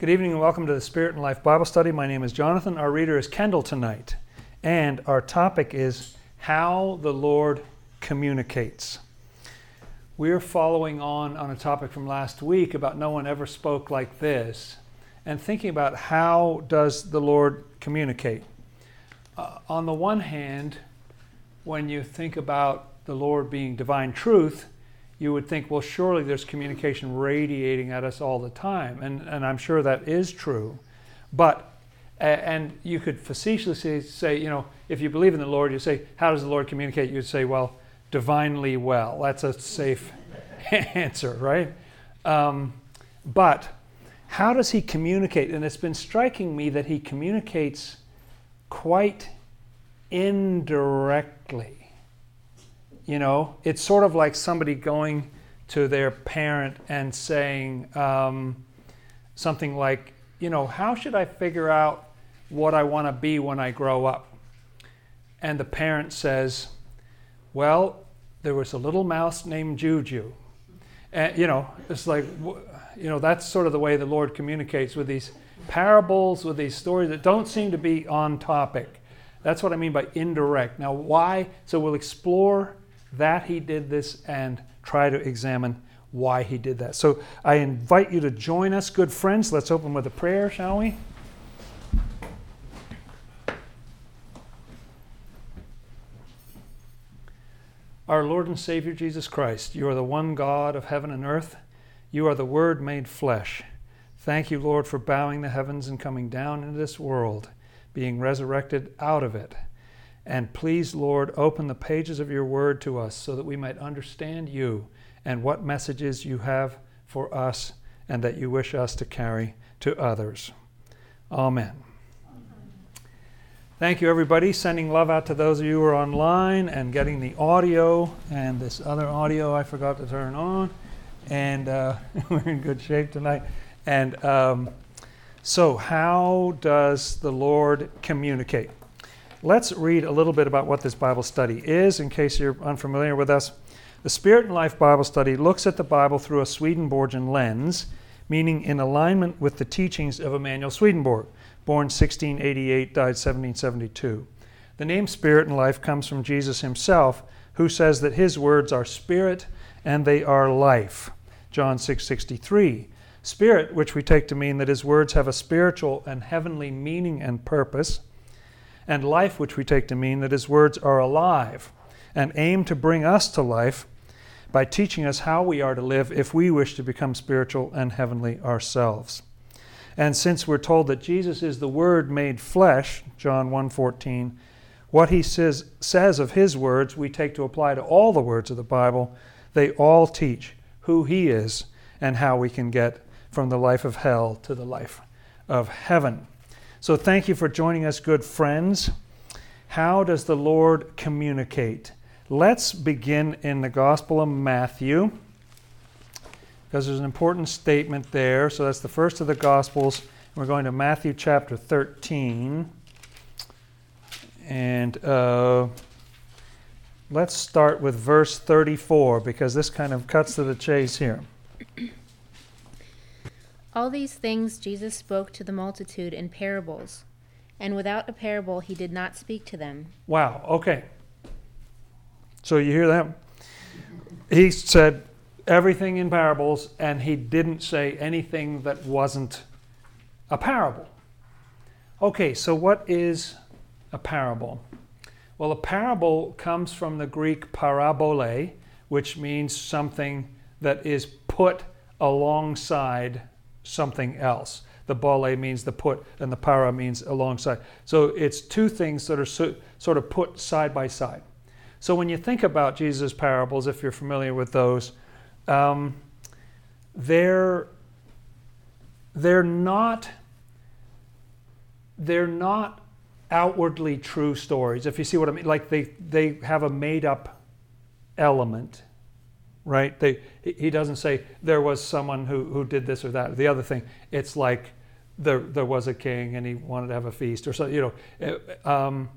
Good evening and welcome to the Spirit and Life Bible Study. My name is Jonathan. Our reader is Kendall tonight. And our topic is how the Lord communicates. We're following on on a topic from last week about no one ever spoke like this and thinking about how does the Lord communicate. Uh, on the one hand, when you think about the Lord being divine truth, you would think, well, surely there's communication radiating at us all the time. And, and I'm sure that is true. But, and you could facetiously say, you know, if you believe in the Lord, you say, how does the Lord communicate? You'd say, well, divinely well. That's a safe answer, right? Um, but how does he communicate? And it's been striking me that he communicates quite indirectly you know, it's sort of like somebody going to their parent and saying um, something like, you know, how should I figure out what I want to be when I grow up? And the parent says, well, there was a little mouse named Juju. And, you know, it's like, you know, that's sort of the way the Lord communicates with these parables, with these stories that don't seem to be on topic. That's what I mean by indirect. Now, why? So we'll explore that he did this and try to examine why he did that. So I invite you to join us, good friends. Let's open with a prayer, shall we? Our Lord and Savior Jesus Christ, you are the one God of heaven and earth. You are the Word made flesh. Thank you, Lord, for bowing the heavens and coming down into this world, being resurrected out of it and please, Lord, open the pages of your word to us so that we might understand you and what messages you have for us and that you wish us to carry to others. Amen. Thank you, everybody. Sending love out to those of you who are online and getting the audio and this other audio I forgot to turn on. And uh, we're in good shape tonight. And um, so, how does the Lord communicate? Let's read a little bit about what this Bible study is in case you're unfamiliar with us. The Spirit and Life Bible Study looks at the Bible through a Swedenborgian lens, meaning in alignment with the teachings of Emanuel Swedenborg, born 1688, died 1772. The name Spirit and Life comes from Jesus himself, who says that his words are spirit and they are life. John 6:63. Spirit, which we take to mean that his words have a spiritual and heavenly meaning and purpose and life, which we take to mean that his words are alive and aim to bring us to life by teaching us how we are to live if we wish to become spiritual and heavenly ourselves. And since we're told that Jesus is the word made flesh, John 1:14, what he says, says of his words we take to apply to all the words of the Bible. They all teach who he is and how we can get from the life of hell to the life of heaven. So thank you for joining us, good friends. How does the Lord communicate? Let's begin in the Gospel of Matthew because there's an important statement there. So that's the first of the Gospels. We're going to Matthew chapter 13. And uh, let's start with verse 34 because this kind of cuts to the chase here. All these things Jesus spoke to the multitude in parables, and without a parable he did not speak to them. Wow, okay. So you hear that? He said everything in parables, and he didn't say anything that wasn't a parable. Okay, so what is a parable? Well, a parable comes from the Greek parabole, which means something that is put alongside something else. The bole means the put, and the para means alongside. So it's two things that are so, sort of put side by side. So when you think about Jesus' parables, if you're familiar with those, um, they're they're not they're not outwardly true stories. If you see what I mean, like they they have a made up element right? They, he doesn't say there was someone who, who did this or that. The other thing, it's like there, there was a king and he wanted to have a feast or so, you know. Eh, um,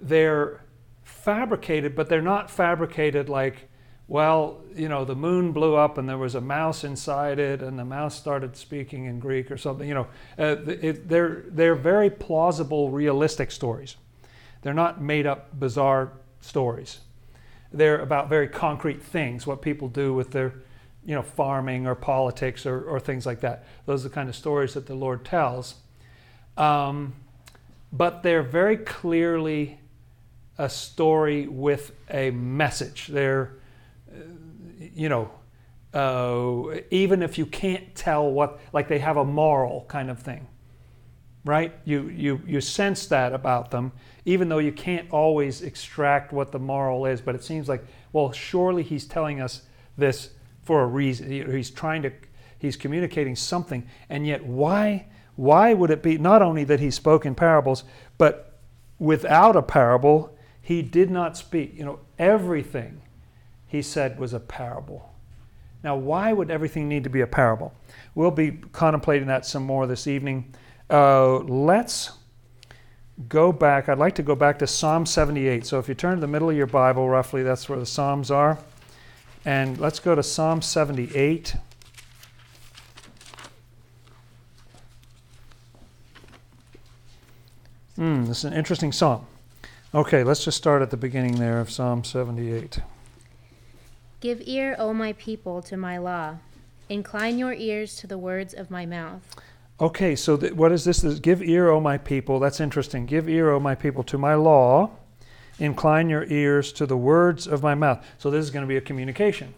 they're fabricated, but they're not fabricated like well, you know, the moon blew up and there was a mouse inside it, and the mouse started speaking in Greek or something. You know, uh, it, they're they're very plausible, realistic stories. They're not made up, bizarre stories. They're about very concrete things, what people do with their, you know, farming or politics or, or things like that. Those are the kind of stories that the Lord tells. Um, but they're very clearly a story with a message. They're, uh, you know, uh, even if you can't tell what, like they have a moral kind of thing, right? You, you, you sense that about them, even though you can't always extract what the moral is, but it seems like, well, surely he's telling us this for a reason. He's trying to, he's communicating something, and yet why? Why would it be not only that he spoke in parables, but without a parable, he did not speak. You know, everything he said was a parable. Now, why would everything need to be a parable? We'll be contemplating that some more this evening. Uh, let's go back. I'd like to go back to Psalm 78. So, if you turn to the middle of your Bible, roughly, that's where the Psalms are. And let's go to Psalm 78. Hmm, this is an interesting psalm. Okay, let's just start at the beginning there of Psalm 78. Give ear, O my people, to my law. Incline your ears to the words of my mouth. Okay, so th- what is this? this? Give ear, O my people. That's interesting. Give ear, O my people, to my law. Incline your ears to the words of my mouth. So this is going to be a communication.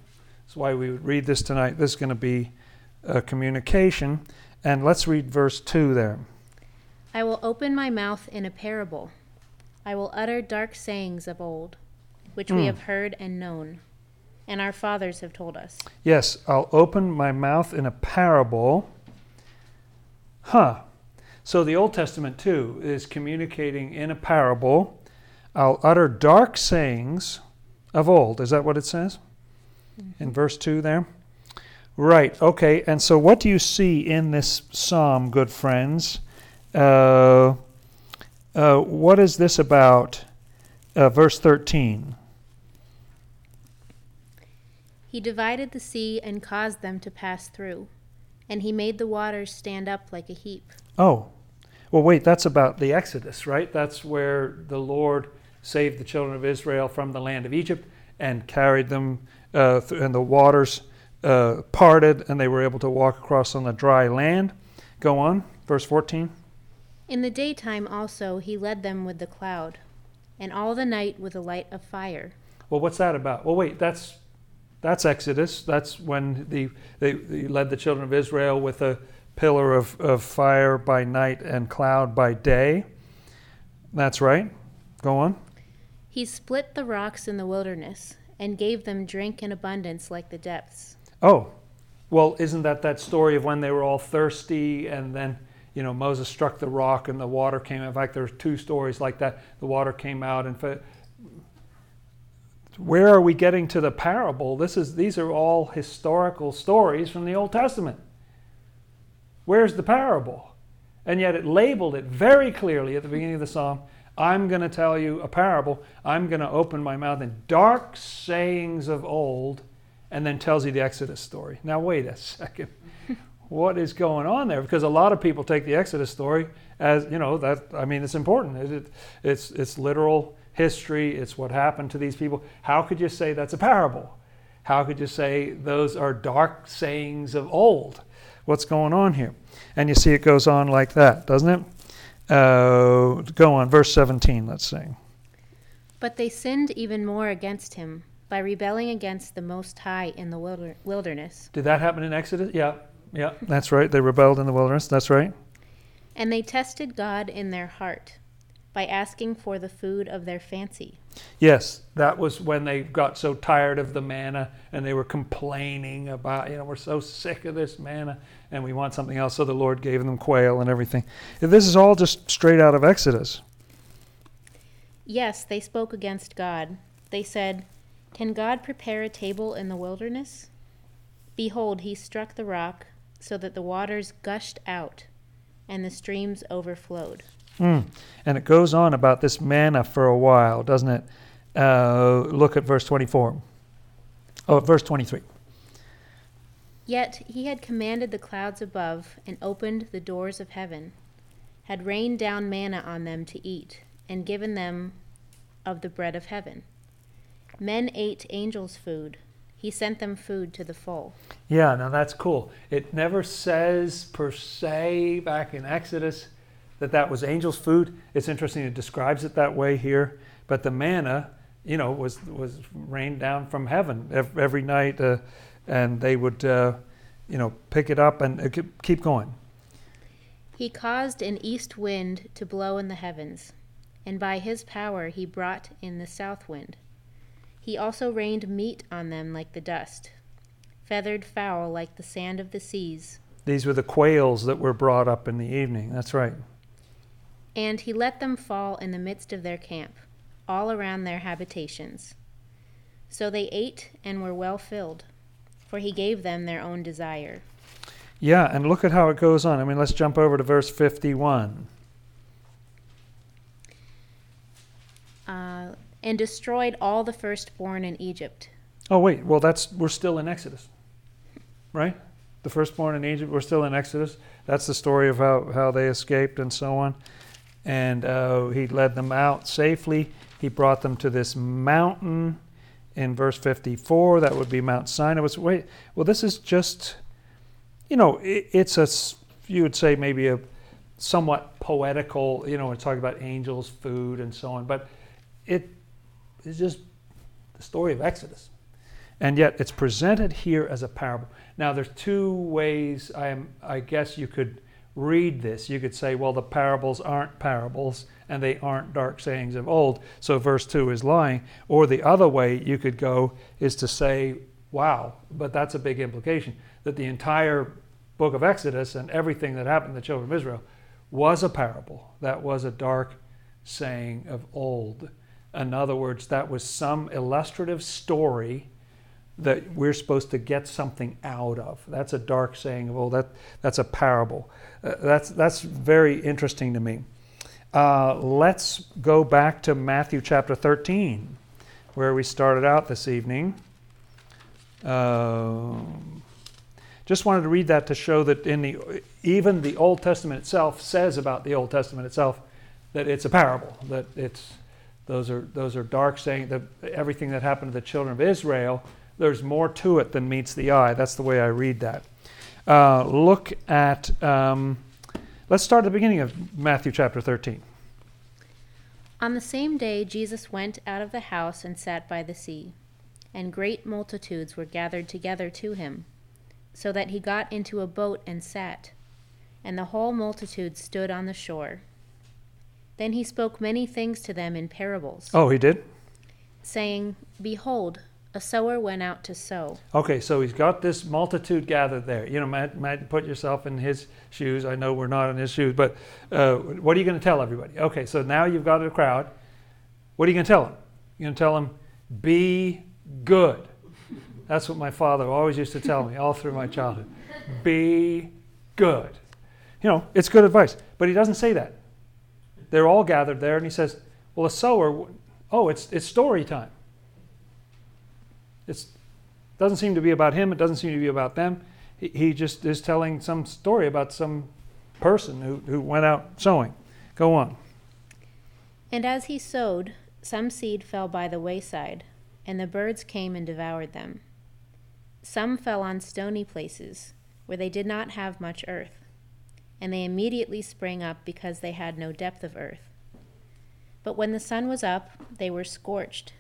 That's why we would read this tonight. This is going to be a communication. And let's read verse 2 there. I will open my mouth in a parable. I will utter dark sayings of old, which we Mm. have heard and known, and our fathers have told us. Yes, I'll open my mouth in a parable. Huh. So the Old Testament, too, is communicating in a parable. I'll utter dark sayings of old. Is that what it says? In verse 2 there? Right, okay. And so what do you see in this psalm, good friends? Uh, uh, what is this about? Uh, verse 13. He divided the sea and caused them to pass through, and he made the waters stand up like a heap. Oh, well, wait, that's about the Exodus, right? That's where the Lord saved the children of Israel from the land of Egypt and carried them, uh, th- and the waters uh, parted, and they were able to walk across on the dry land. Go on, verse 14. In the daytime also he led them with the cloud, and all the night with a light of fire. Well, what's that about? Well, wait, that's that's Exodus. That's when the they, they led the children of Israel with a pillar of, of fire by night and cloud by day. That's right. Go on. He split the rocks in the wilderness, and gave them drink in abundance like the depths. Oh, well, isn't that that story of when they were all thirsty and then, you know, Moses struck the rock and the water came out? In fact, there's two stories like that. The water came out and. Where are we getting to the parable? This is these are all historical stories from the Old Testament. Where's the parable? And yet it labeled it very clearly at the beginning of the psalm. I'm going to tell you a parable. I'm going to open my mouth in dark sayings of old, and then tells you the Exodus story. Now, wait a second. what is going on there? Because a lot of people take the Exodus story as, you know, that, I mean, it's important. It, it, it's, it's literal history, it's what happened to these people. How could you say that's a parable? How could you say those are dark sayings of old? What's going on here? And you see it goes on like that, doesn't it? Uh, go on, verse 17, let's sing. But they sinned even more against him by rebelling against the Most High in the wilder- wilderness. Did that happen in Exodus? Yeah, yeah, that's right. They rebelled in the wilderness, that's right. And they tested God in their heart by asking for the food of their fancy. Yes, that was when they got so tired of the manna and they were complaining about, you know, we're so sick of this manna and we want something else. So the Lord gave them quail and everything. This is all just straight out of Exodus. Yes, they spoke against God. They said, Can God prepare a table in the wilderness? Behold, he struck the rock so that the waters gushed out and the streams overflowed. Mm. And it goes on about this manna for a while, doesn't it? Uh, look at verse 24. Oh, verse 23. Yet he had commanded the clouds above and opened the doors of heaven, had rained down manna on them to eat, and given them of the bread of heaven. Men ate angels' food. He sent them food to the full. Yeah, now that's cool. It never says per se back in Exodus that that was angels' food. It's interesting it describes it that way here. But the manna, you know, was was rained down from heaven every, night, uh, and they would, uh, you know, pick it up and uh, keep going. He caused an east wind to blow in the heavens, and by his power he brought in the south wind. He also rained meat on them like the dust, feathered fowl like the sand of the seas. These were the quails that were brought up in the evening. That's right. And he let them fall in the midst of their camp, all around their habitations. So they ate and were well filled, for he gave them their own desire. Yeah, and look at how it goes on. I mean, let's jump over to verse 51. Uh, and destroyed all the firstborn in Egypt. Oh wait, well that's we're still in Exodus, right? The firstborn in Egypt, we're still in Exodus. That's the story of how, how they escaped and so on. And uh, he led them out safely. He brought them to this mountain in verse 54. That would be Mount Sinai. Was wait, well, this is just, you know, it, it's a you would say maybe a somewhat poetical. You know, we're talking about angels, food, and so on, but it's just the story of Exodus. And yet it's presented here as a parable. Now, there's two ways I, am, I guess you could read this. You could say, well, the parables aren't parables and they aren't dark sayings of old, so verse 2 is lying. Or the other way you could go is to say, wow, but that's a big implication that the entire book of Exodus and everything that happened to the children of Israel was a parable. That was a dark saying of old. In other words, that was some illustrative story that we're supposed to get something out of. That's a dark saying of, oh, that, that's a parable. Uh, that's, that's very interesting to me. Uh, let's go back to Matthew chapter 13, where we started out this evening. Uh, just wanted to read that to show that in the even the Old Testament itself says about the Old Testament itself that it's a parable, that it's those are, those are dark saying that everything that happened to the children of Israel, there's more to it than meets the eye. That's the way I read that. Uh, look at, um, let's start at the beginning of Matthew chapter 13. On the same day, Jesus went out of the house and sat by the sea, and great multitudes were gathered together to him, so that he got into a boat and sat, and the whole multitude stood on the shore. Then he spoke many things to them in parables. Oh, he did? Saying, Behold, a sower went out to sow. Okay, so he's got this multitude gathered there. You know, Matt, Matt put yourself in his shoes. I know we're not in his shoes, but uh, what are you going to tell everybody? Okay, so now you've got a crowd. What are you going to tell them? You're going to tell them, be good. That's what my father always used to tell me all through my childhood. Be good. You know, it's good advice, but he doesn't say that. They're all gathered there, and he says, Well, a sower, oh, it's, it's story time. Doesn't seem to be about him, it doesn't seem to be about them. He, he just is telling some story about some person who, who went out sowing. Go on. And as he sowed, some seed fell by the wayside, and the birds came and devoured them. Some fell on stony places, where they did not have much earth and they immediately sprang up because they had no depth of earth. But when the sun was up, they were scorched,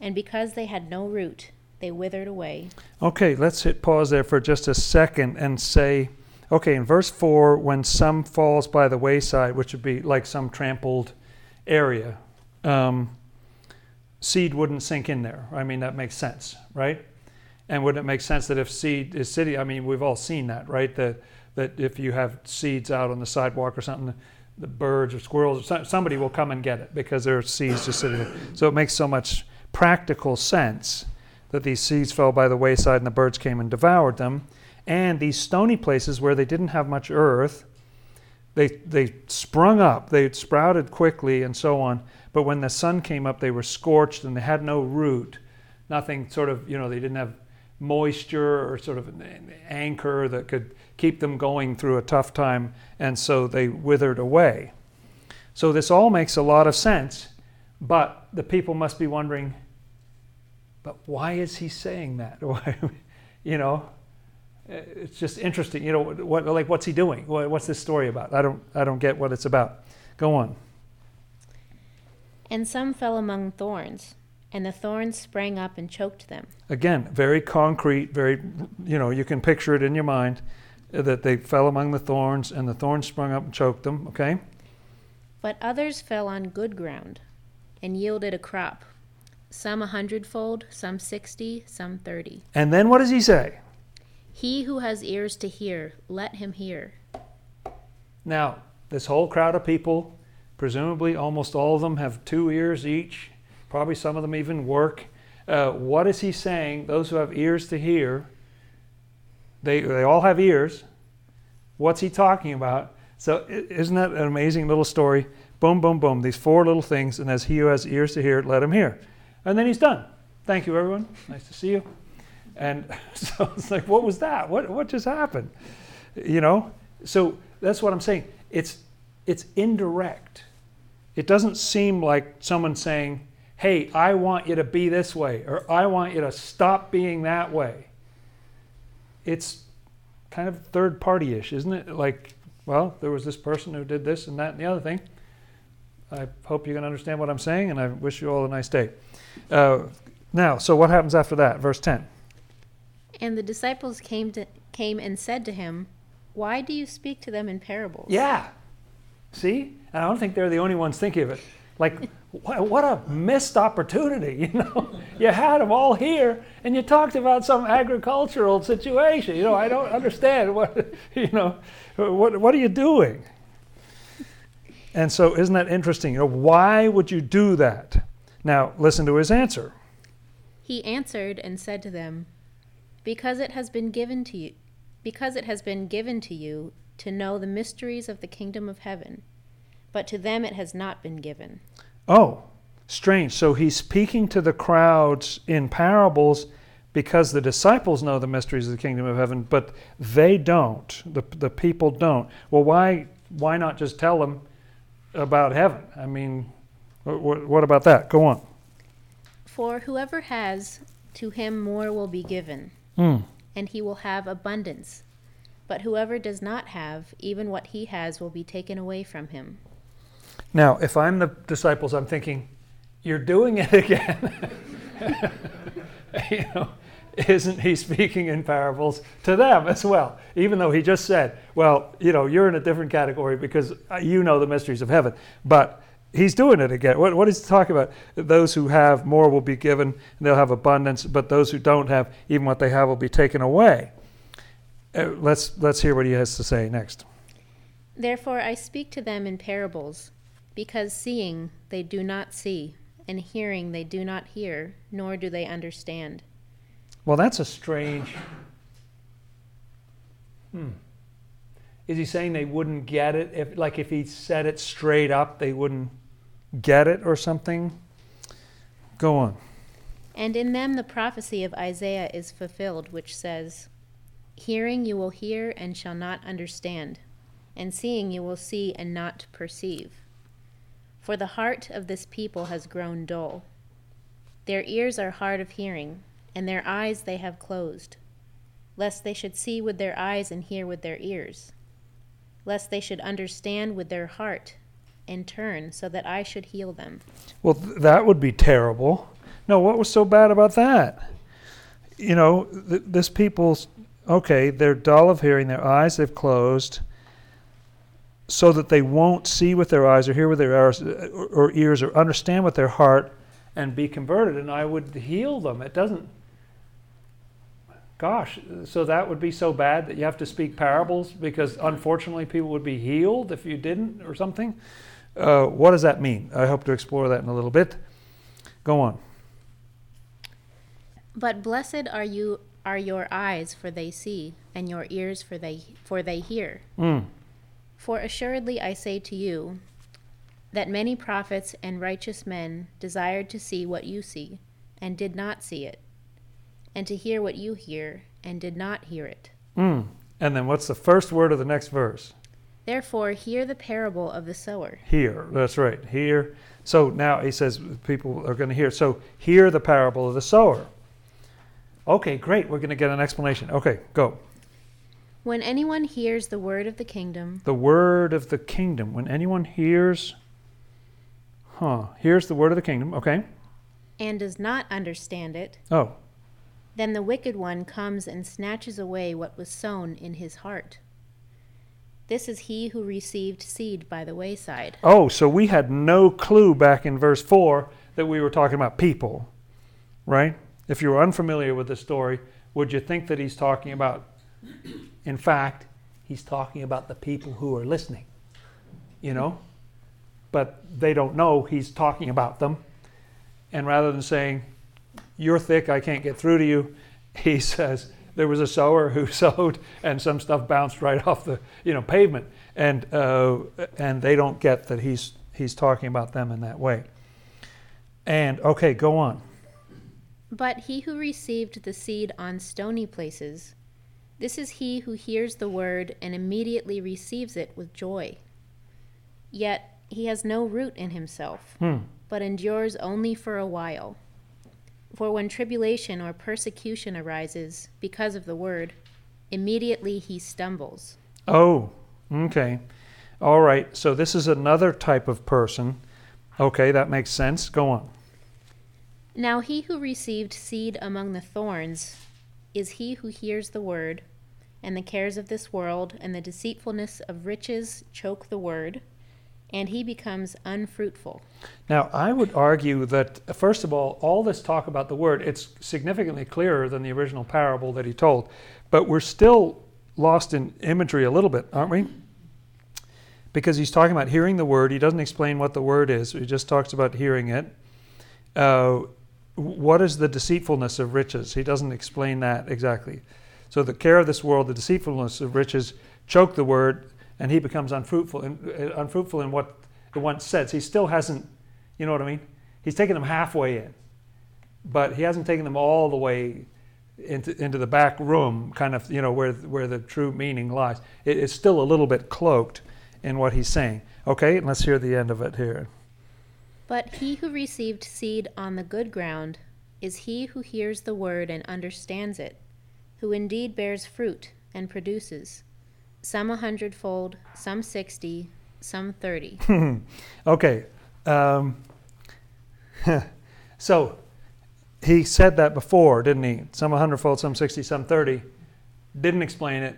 and because they had no root, they withered away. Okay, let's hit pause there for just a second and say, okay, in verse 4, when some falls by the wayside, which would be like some trampled area, um, seed wouldn't sink in there. I mean, that makes sense, right? And wouldn't it make sense that if seed is city, I mean, we've all seen that, right? The that if you have seeds out on the sidewalk or something, the birds or squirrels, or somebody will come and get it because there are seeds just sitting there. So it makes so much practical sense that these seeds fell by the wayside and the birds came and devoured them. And these stony places where they didn't have much earth, they, they sprung up, they sprouted quickly and so on. But when the sun came up, they were scorched and they had no root. nothing sort of, you know, they didn't have moisture or sort of an anchor that could keep them going through a tough time, and so they withered away. So this all makes a lot of sense, but the people must be wondering, but why is he saying that? You know, it's just interesting. You know, what like what's he doing? What's this story about? I don't I don't get what it's about. Go on. And some fell among thorns, and the thorns sprang up and choked them. Again, very concrete, very you know, you can picture it in your mind uh, that they fell among the thorns and the thorns sprung up and choked them, okay? But others fell on good ground and yielded a crop, some a hundredfold, some sixty, some thirty. And then what does he say? He who has ears to hear, let him hear. Now, this whole crowd of people, presumably almost all of them have two ears each, probably some of them even work. Uh, what is he saying? Those who have ears to hear, they, they all have ears. What's he talking about? So, isn't that an amazing little story? Boom, boom, boom. These four little things, and as he who has ears to hear, let him hear. And then he's done. Thank you, everyone. Nice to see you. And so it's like, what was that? What, what just happened? You know? So that's what I'm saying. It's, it's indirect. It doesn't seem like someone saying, hey, I want you to be this way, or I want you to stop being that way. It's kind of third party ish, isn't it? Like, well, there was this person who did this and that and the other thing. I hope you can understand what I'm saying, and I wish you all a nice day. Uh, now, so what happens after that? Verse 10. And the disciples came to came and said to him, "Why do you speak to them in parables?" Yeah. See? And I don't think they're the only ones thinking of it. Like, what a missed opportunity, you know? You had them all here, and you talked about some agricultural situation. You know, I don't understand what, you know, what, what are you doing? And so, isn't that interesting? You know, why would you do that? Now, listen to his answer. He answered and said to them, because it has been given to you because it has been given to you to know the mysteries of the kingdom of heaven but to them it has not been given. Oh strange. So he's speaking to the crowds in parables because the disciples know the mysteries of the kingdom of heaven but they don't. The, the people don't. Well why why not just tell them about heaven? I mean what, what about that go on for whoever has to him more will be given Mm. and he will have abundance. But whoever does not have, even what he has will be taken away from him. Now, if I'm the disciples, I'm thinking, you're doing it again. you know, isn't he speaking in parables to them as well? Even though he just said, well, you know, you're in a different category because you know the mysteries of heaven. But he's doing it again. What, what is he talking about? Those who have more will be given, and they'll have abundance, but those who don't have, even what they have will be taken away. Uh, let's, let's hear what he has to say next. Therefore I speak to them in parables, because seeing they do not see, and hearing they do not hear, nor do they understand. Well, that's a strange. Hmm. Is he saying they wouldn't get it if, like, if he said it straight up, they wouldn't get it or something? Go on. And in them the prophecy of Isaiah is fulfilled, which says, Hearing you will hear and shall not understand, and seeing you will see and not perceive. For the heart of this people has grown dull. Their ears are hard of hearing, and their eyes they have closed, lest they should see with their eyes and hear with their ears lest they should understand with their heart and turn so that I should heal them. Well, th- that would be terrible. No, what was so bad about that? You know, th- this people's, okay, they're dull of hearing, their eyes they've closed, so that they won't see with their eyes or hear with their ears or ears or understand with their heart and be converted, and I would heal them. It doesn't Gosh, so that would be so bad that you have to speak parables because unfortunately people would be healed if you didn't or something? Uh, what does that mean? I hope to explore that in a little bit. Go on. But blessed are you are your eyes for they see and your ears for they for they hear. Mm. For assuredly I say to you that many prophets and righteous men desired to see what you see and did not see it, and to hear what you hear and did not hear it. Mm. And then what's the first word of the next verse? Therefore, hear the parable of the sower. Hear. That's right. Hear. So now he says people are going to hear. So hear the parable of the sower. Okay, great. We're going to get an explanation. Okay, go. When anyone hears the word of the kingdom, The word of the kingdom. When anyone hears, huh, hears the word of the kingdom. Okay. and does not understand it, Oh, then the wicked one comes and snatches away what was sown in his heart. This is he who received seed by the wayside. Oh, so we had no clue back in verse 4 that we were talking about people, right? If you were unfamiliar with the story, would you think that he's talking about, in fact, he's talking about the people who are listening, you know? But they don't know he's talking about them. And rather than saying, You're thick, I can't get through to you, he says, There was a sower who sowed, and some stuff bounced right off the you know, pavement. And, uh, and they don't get that he's, he's talking about them in that way. And, okay, go on. But he who received the seed on stony places, this is he who hears the word and immediately receives it with joy. Yet he has no root in himself, Hmm. but endures only for a while. For when tribulation or persecution arises because of the word, immediately he stumbles. Oh, okay. All right. So this is another type of person. Okay, that makes sense. Go on. Now he who received seed among the thorns is he who hears the word, and the cares of this world and the deceitfulness of riches choke the word, and he becomes unfruitful. Now, I would argue that, first of all, all this talk about the word, it's significantly clearer than the original parable that he told. But we're still lost in imagery a little bit, aren't we? Because he's talking about hearing the word. He doesn't explain what the word is, he just talks about hearing it. Uh, what is the deceitfulness of riches? He doesn't explain that exactly. So, the care of this world, the deceitfulness of riches, choke the word, and he becomes unfruitful. And, uh, unfruitful in what it once says. He still hasn't you know what I mean? He's taken them halfway in, but he hasn't taken them all the way into, into the back room, kind of, you know, where, where the true meaning lies. It, it's still a little bit cloaked in what he's saying. Okay, let's hear the end of it here. But he who received seed on the good ground is he who hears the word and understands it, who indeed bears fruit and produces, some a hundredfold, some sixty, some thirty. okay, um, so he said that before, didn't he? Some 100 fold, some 60, some 30. Didn't explain it.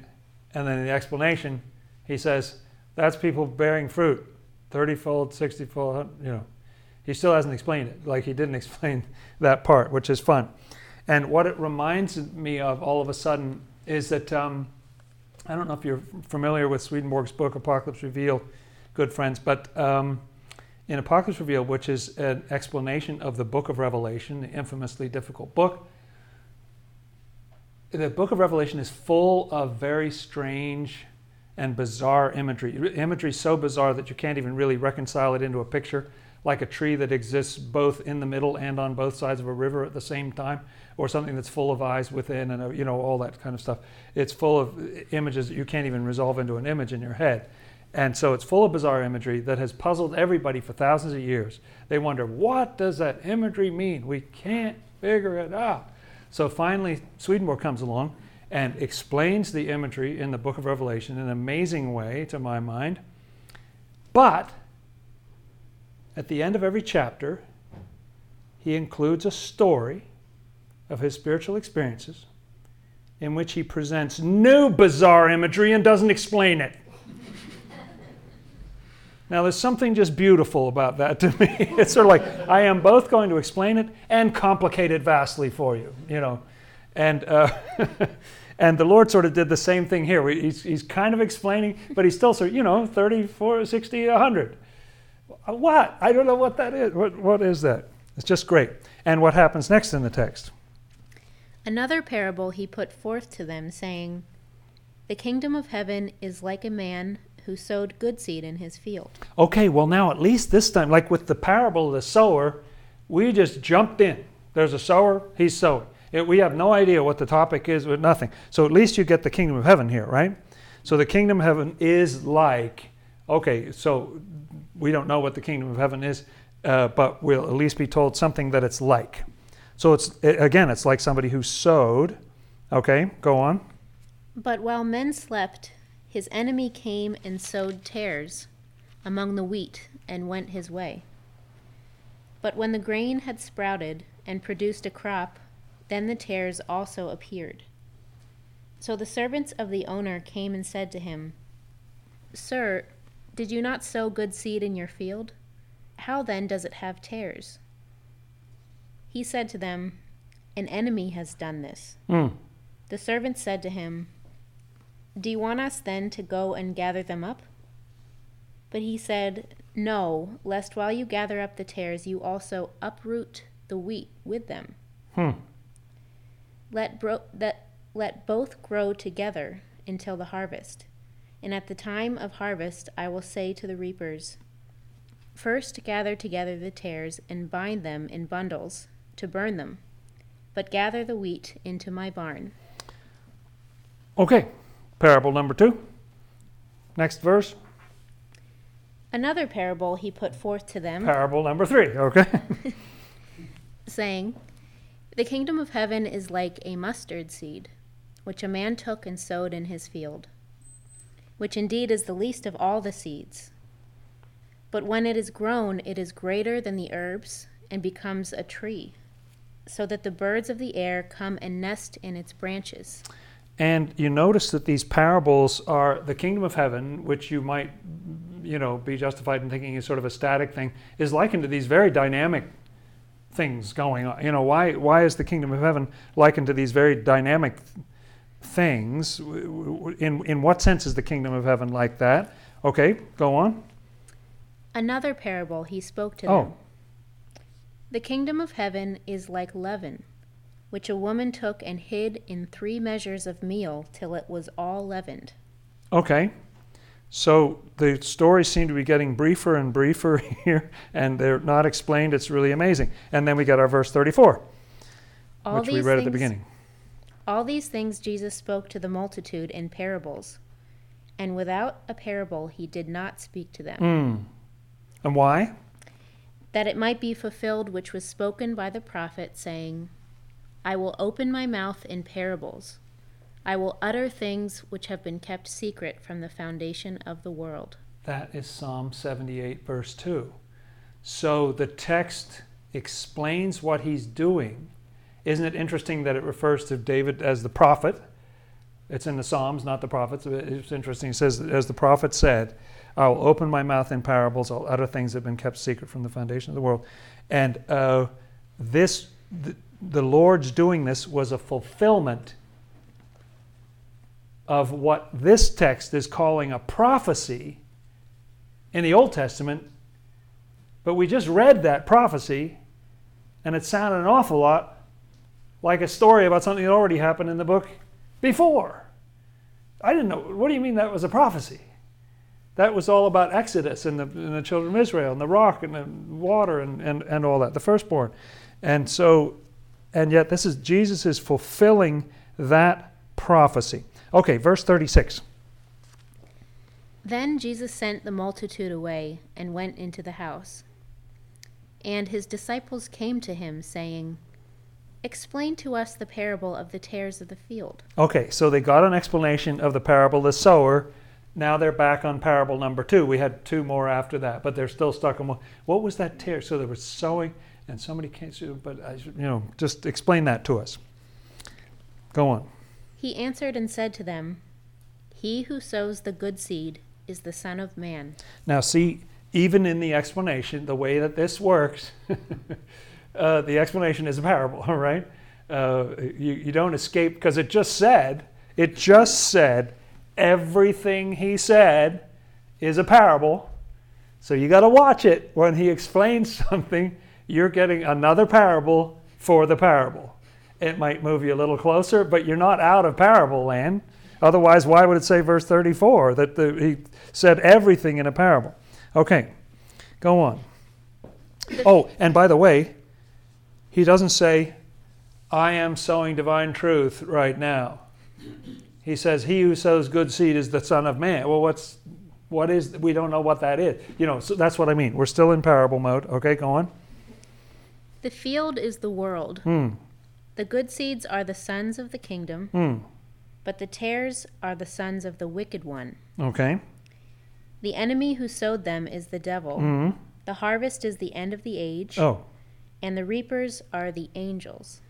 And then in the explanation, he says, that's people bearing fruit 30 fold, 60 fold, you know. He still hasn't explained it, like he didn't explain that part, which is fun. And what it reminds me of all of a sudden is that um, I don't know if you're familiar with Swedenborg's book, Apocalypse Revealed, good friends, but um, in Apocalypse Revealed, which is an explanation of the book of Revelation, the infamously difficult book, the book of Revelation is full of very strange and bizarre imagery. Imagery so bizarre that you can't even really reconcile it into a picture, like a tree that exists both in the middle and on both sides of a river at the same time, or something that's full of eyes within, and uh, you know all that kind of stuff. It's full of images that you can't even resolve into an image in your head. And so it's full of bizarre imagery that has puzzled everybody for thousands of years. They wonder, what does that imagery mean? We can't figure it out. So finally, Swedenborg comes along and explains the imagery in the book of Revelation in an amazing way, to my mind. But at the end of every chapter, he includes a story of his spiritual experiences in which he presents new bizarre imagery and doesn't explain it. Now, there's something just beautiful about that to me. It's sort of like I am both going to explain it and complicate it vastly for you, you know. And, uh, and the Lord sort of did the same thing here. He's, he's kind of explaining, but he's still sort of, you know, 30, 40, 60, 100. What? I don't know what that is. What, what is that? It's just great. And what happens next in the text? Another parable he put forth to them, saying, The kingdom of heaven is like a man who sowed good seed in his field. Okay, well, now at least this time, like with the parable of the sower, we just jumped in. There's a sower, he's sowing. It, we have no idea what the topic is, with nothing. So at least you get the kingdom of heaven here, right? So the kingdom of heaven is like, okay, so we don't know what the kingdom of heaven is, uh, but we'll at least be told something that it's like. So it's again, it's like somebody who sowed. Okay, go on. But while men slept, his enemy came and sowed tares among the wheat and went his way. But when the grain had sprouted and produced a crop, then the tares also appeared. So the servants of the owner came and said to him, Sir, did you not sow good seed in your field? How then does it have tares? He said to them, An enemy has done this. Mm. The servants said to him, Do you want us then to go and gather them up? But he said, No, lest while you gather up the tares, you also uproot the wheat with them. Hmm. Let, bro- that, let both grow together until the harvest. And at the time of harvest, I will say to the reapers, First gather together the tares and bind them in bundles to burn them, but gather the wheat into my barn. Okay, parable number two. Next verse. Another parable he put forth to them, Parable number three. Okay. saying, The kingdom of heaven is like a mustard seed, which a man took and sowed in his field, which indeed is the least of all the seeds. But when it is grown, it is greater than the herbs and becomes a tree, so that the birds of the air come and nest in its branches. And you notice that these parables are the kingdom of heaven, which you might, you know, be justified in thinking is sort of a static thing, is likened to these very dynamic things going on. You know, why why is the kingdom of heaven likened to these very dynamic things? In in what sense is the kingdom of heaven like that? Okay, go on. Another parable he spoke to Oh. them. The kingdom of heaven is like leaven, which a woman took and hid in three measures of meal till it was all leavened. Okay. So the stories seem to be getting briefer and briefer here, and they're not explained. It's really amazing. And then we get our verse 34, All which we read at the beginning. All these things Jesus spoke to the multitude in parables, and without a parable he did not speak to them, Mm. And why? That it might be fulfilled which was spoken by the prophet, saying, I will open my mouth in parables. I will utter things which have been kept secret from the foundation of the world. That is Psalm 78, verse 2. So the text explains what he's doing. Isn't it interesting that it refers to David as the prophet? It's in the Psalms, not the prophets. It's interesting. It says, as the prophet said, I will open my mouth in parables, I'll utter things that have been kept secret from the foundation of the world. And uh, this, the, the Lord's doing this was a fulfillment of what this text is calling a prophecy in the Old Testament, but we just read that prophecy and it sounded an awful lot like a story about something that already happened in the book before. I didn't know. What do you mean that was a prophecy? That was all about Exodus and the, and the children of Israel and the rock and the water and, and, and all that, the firstborn. And so, and yet this is, Jesus is fulfilling that prophecy. Okay, verse 36. Then Jesus sent the multitude away and went into the house. And his disciples came to him, saying, Explain to us the parable of the tares of the field. Okay, so they got an explanation of the parable of the sower. Now they're back on parable number two. We had two more after that, but they're still stuck on one. What was that tear? So there was sowing, and somebody came to, but I, you know, just explain that to us. Go on. He answered and said to them, He who sows the good seed is the Son of Man. Now, see, even in the explanation, the way that this works, uh, the explanation is a parable, all right? Uh, you, you don't escape because it just said, it just said, everything he said is a parable. So you got to watch it when he explains something. You're getting another parable for the parable. It might move you a little closer, but you're not out of parable land. Otherwise, why would it say verse 34 that the, he said everything in a parable? Okay, go on. Oh, and by the way, he doesn't say, I am sowing divine truth right now. He says, He who sows good seed is the Son of Man. Well, what's what is we don't know what that is. You know, so that's what I mean. We're still in parable mode. Okay, go on. The field is the world. Hmm. The good seeds are the sons of the kingdom, Hmm. but the tares are the sons of the wicked one. Okay. The enemy who sowed them is the devil. Hmm. The harvest is the end of the age, Oh. and the reapers are the angels.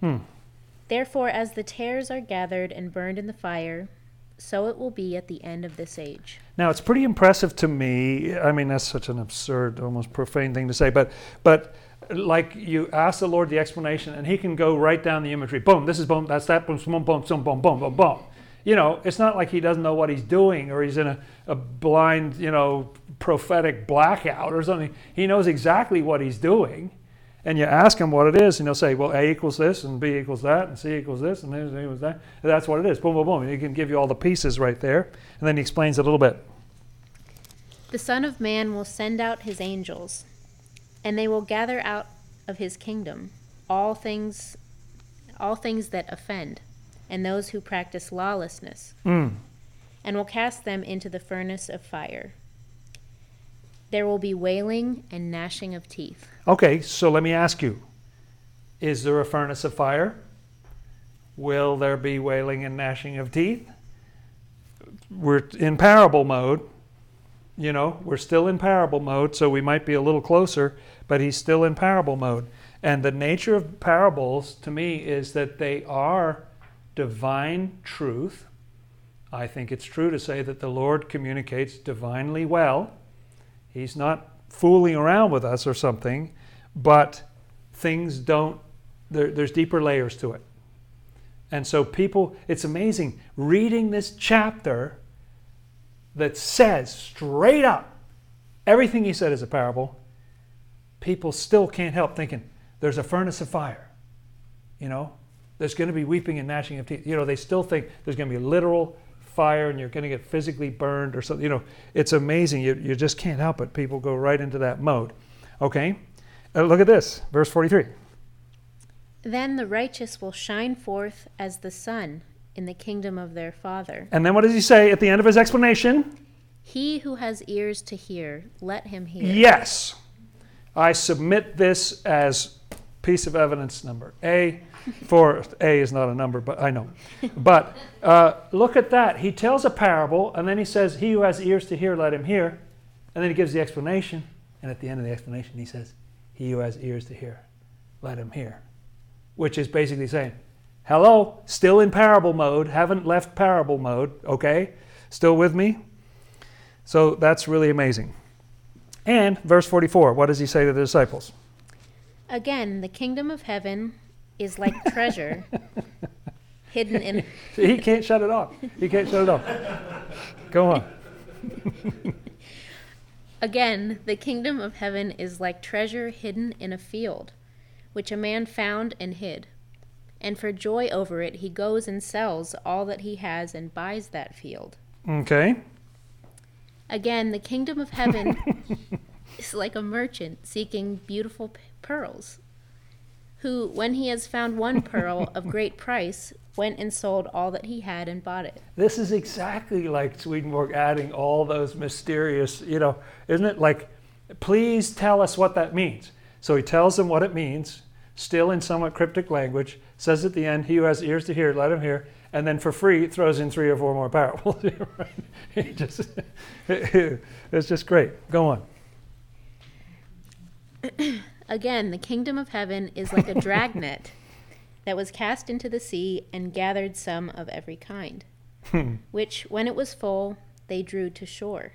Hmm. Therefore, as the tares are gathered and burned in the fire, so it will be at the end of this age. Now it's pretty impressive to me. I mean, that's such an absurd, almost profane thing to say, but but like you ask the Lord the explanation, and He can go right down the imagery. Boom, this is boom, that's that. Boom, boom, boom, boom, boom, boom, boom, boom. You know, it's not like He doesn't know what He's doing, or He's in a, a blind, you know, prophetic blackout or something. He knows exactly what He's doing. And you ask him what it is, and he'll say, "Well, A equals this, and B equals that, and C equals this, and this equals that." And that's what it is. Boom, boom, boom. And he can give you all the pieces right there, and then he explains it a little bit. The Son of Man will send out his angels, and they will gather out of his kingdom all things all things that offend, and those who practice lawlessness, Mm. and will cast them into the furnace of fire. There will be wailing and gnashing of teeth. Okay, so let me ask you Is there a furnace of fire? Will there be wailing and gnashing of teeth? We're in parable mode. You know, we're still in parable mode, so we might be a little closer, but he's still in parable mode. And the nature of parables to me is that they are divine truth. I think it's true to say that the Lord communicates divinely well. He's not fooling around with us or something, but things don't, there, there's deeper layers to it. And so, people, it's amazing reading this chapter that says straight up everything he said is a parable. People still can't help thinking there's a furnace of fire. You know, there's going to be weeping and gnashing of teeth. You know, they still think there's going to be literal fire and you're going to get physically burned or something. You know, it's amazing. You, you just can't help it. People go right into that mode. Okay? Uh, look at this, verse 43. Then the righteous will shine forth as the sun in the kingdom of their Father. And then what does he say at the end of his explanation? He who has ears to hear, let him hear. Yes. I submit this as piece of evidence number A. For A is not a number, but I know. But uh, look at that. He tells a parable, and then he says, "He who has ears to hear, let him hear." And then he gives the explanation, and at the end of the explanation, he says, "He who has ears to hear, let him hear," which is basically saying, "Hello, still in parable mode. Haven't left parable mode. Okay, still with me." So that's really amazing. And verse 44, what does he say to the disciples? Again, the kingdom of heaven is like treasure hidden in he can't shut it off. He can't shut it off. Go on. Again, the kingdom of heaven is like treasure hidden in a field, which a man found and hid. And for joy over it, he goes and sells all that he has and buys that field. Okay. Again, the kingdom of heaven is like a merchant seeking beautiful pearls, who, when he has found one pearl of great price, went and sold all that he had and bought it. This is exactly like Swedenborg adding all those mysterious, you know, isn't it? Like, please tell us what that means. So he tells them what it means, still in somewhat cryptic language, says at the end, He who has ears to hear, let him hear, and then for free throws in three or four more parables. right? Just, it's just great. Go on. Again, the kingdom of heaven is like a dragnet that was cast into the sea and gathered some of every kind, which, when it was full, they drew to shore.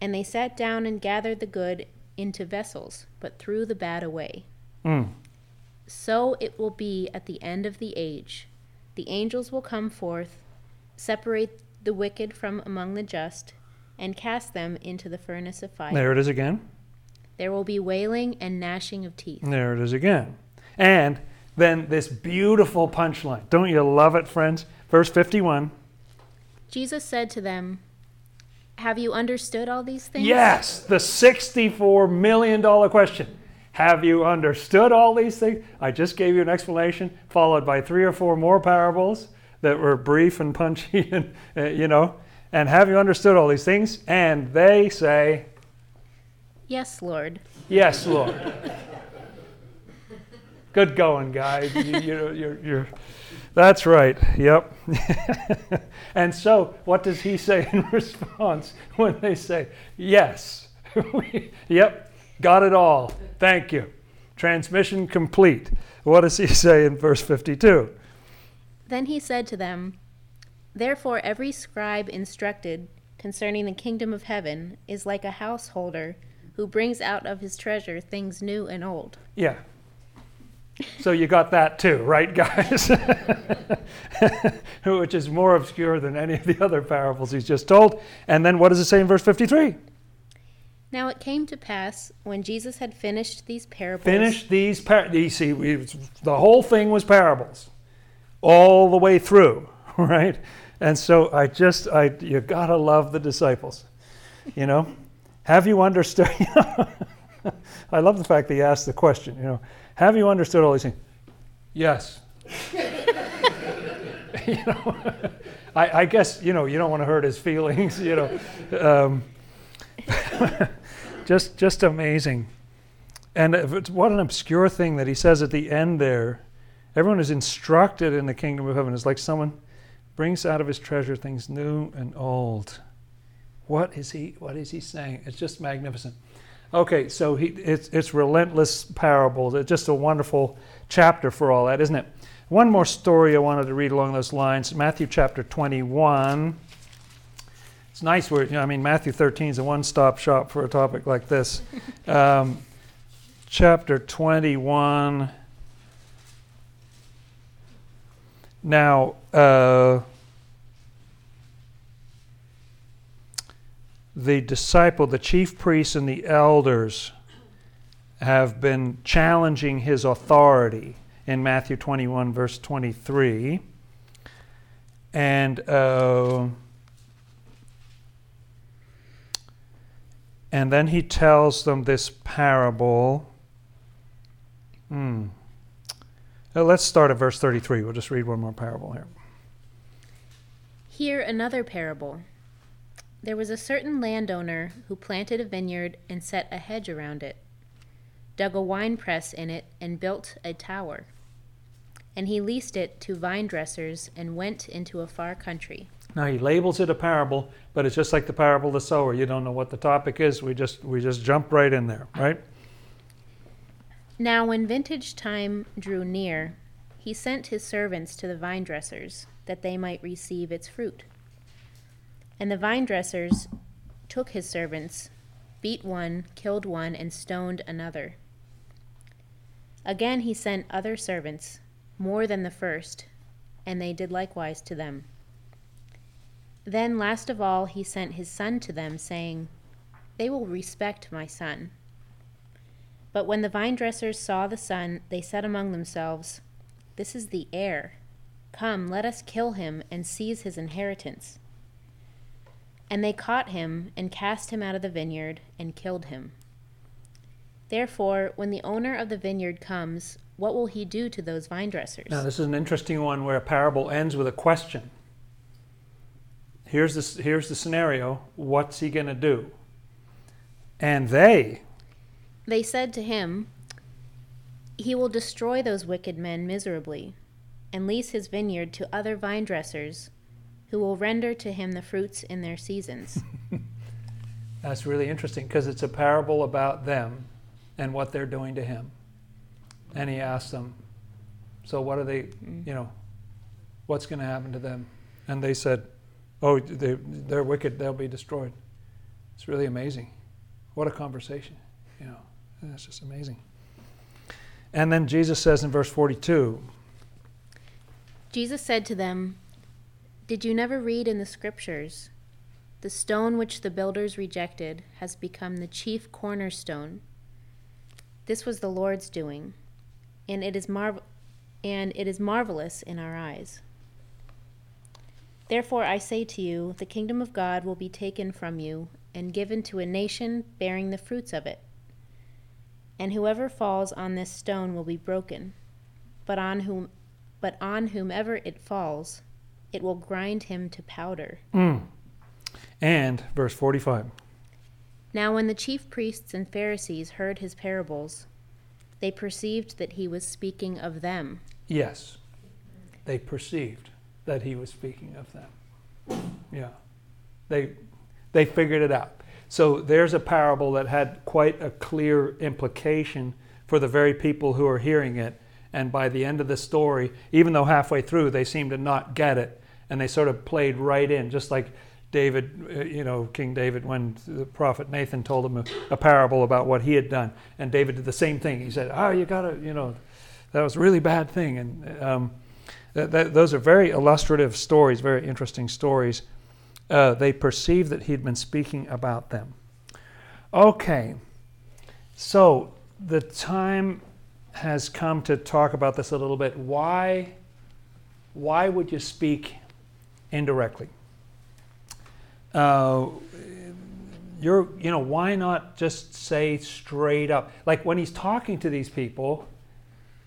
And they sat down and gathered the good into vessels, but threw the bad away. Mm. So it will be at the end of the age. The angels will come forth, separate the wicked from among the just, and cast them into the furnace of fire. There it is again. There will be wailing and gnashing of teeth. There it is again. And then this beautiful punchline. Don't you love it, friends? Verse 51. Jesus said to them, Have you understood all these things? Yes, the $64 million question. Have you understood all these things? I just gave you an explanation, followed by three or four more parables that were brief and punchy, and uh, you know. And have you understood all these things? And they say, Yes, Lord. Yes, Lord. Good going, guys. You, you, you're, you're, that's right. Yep. and so, what does he say in response when they say, Yes? yep, got it all. Thank you. Transmission complete. What does he say in verse 52? Then he said to them, Therefore, every scribe instructed concerning the kingdom of heaven is like a householder who brings out of his treasure things new and old. Yeah. So you got that too, right, guys? Which is more obscure than any of the other parables he's just told. And then what does it say in verse 53? Now it came to pass when Jesus had finished these parables. Finished these parables. You see, we, the whole thing was parables, all the way through, right? And so I just, I you gotta love the disciples, you know. Have you understood? I love the fact that he asked the question. You know, have you understood all these things? Yes. you know, I, I, guess you know you don't want to hurt his feelings. You know, um, just just amazing. And what an obscure thing that he says at the end there. Everyone is instructed in the kingdom of heaven. It's like someone brings out of his treasure things new and old. What is he? What is he saying? It's just magnificent. Okay, so he, it's, it's relentless parables. It's just a wonderful chapter for all that, isn't it? One more story I wanted to read along those lines Matthew chapter 21. It's nice where, you know, I mean, Matthew 13 is a one stop shop for a topic like this. Um, chapter 21. Now, uh, the disciple, the chief priests, and the elders have been challenging his authority in Matthew 21, verse 23. And uh, and then he tells them this parable. Hmm. Uh, let's start at verse 33. We'll just read one more parable here. Hear another parable. There was a certain landowner who planted a vineyard and set a hedge around it, dug a wine press in it, and built a tower. And he leased it to vine dressers and went into a far country. Now he labels it a parable, but it's just like the parable of the sower. You don't know what the topic is. We just we just jump right in there, right? Now, when vintage time drew near, he sent his servants to the vine dressers, that they might receive its fruit. And the vine dressers took his servants, beat one, killed one, and stoned another. Again he sent other servants, more than the first, and they did likewise to them. Then, last of all, he sent his son to them, saying, They will respect my son. But when the vine dressers saw the son, they said among themselves, This is the heir. Come, let us kill him and seize his inheritance. And they caught him and cast him out of the vineyard and killed him. Therefore, when the owner of the vineyard comes, what will he do to those vine dressers? Now, this is an interesting one where a parable ends with a question. Here's, this, here's the scenario what's he going to do? And they, they said to him, He will destroy those wicked men miserably, and lease his vineyard to other vine dressers, who will render to him the fruits in their seasons. That's really interesting because it's a parable about them and what they're doing to him. And he asks them, So what are they, mm. you know, what's going to happen to them? And they said, Oh, they, they're wicked, they'll be destroyed. It's really amazing. What a conversation, you know. That's just amazing. And then Jesus says in verse 42 Jesus said to them, Did you never read in the scriptures, The stone which the builders rejected has become the chief cornerstone? This was the Lord's doing, and it is marvel and it is marvelous in our eyes. Therefore I say to you, the kingdom of God will be taken from you and given to a nation bearing the fruits of it. And whoever falls on this stone will be broken, but on whom but on whomever it falls, it will grind him to powder. Mm. And verse 45. Now when the chief priests and Pharisees heard his parables, they perceived that he was speaking of them. Yes. They perceived that he was speaking of them. Yeah. They they figured it out. So there's a parable that had quite a clear implication for the very people who are hearing it. And by the end of the story, even though halfway through they seemed to not get it, and they sort of played right in, just like David, uh, you know, King David, when the prophet Nathan told him a, a, parable about what he had done, and David did the same thing. He said, "Oh, you gotta, you know, that was a really bad thing." And um, that, that, those are very illustrative stories, very interesting stories. Uh, they perceived that he'd been speaking about them. Okay, so the time has come to talk about this a little bit. Why? Why would you speak indirectly? uh, you're, you know, why not just say straight up? Like when he's talking to these people,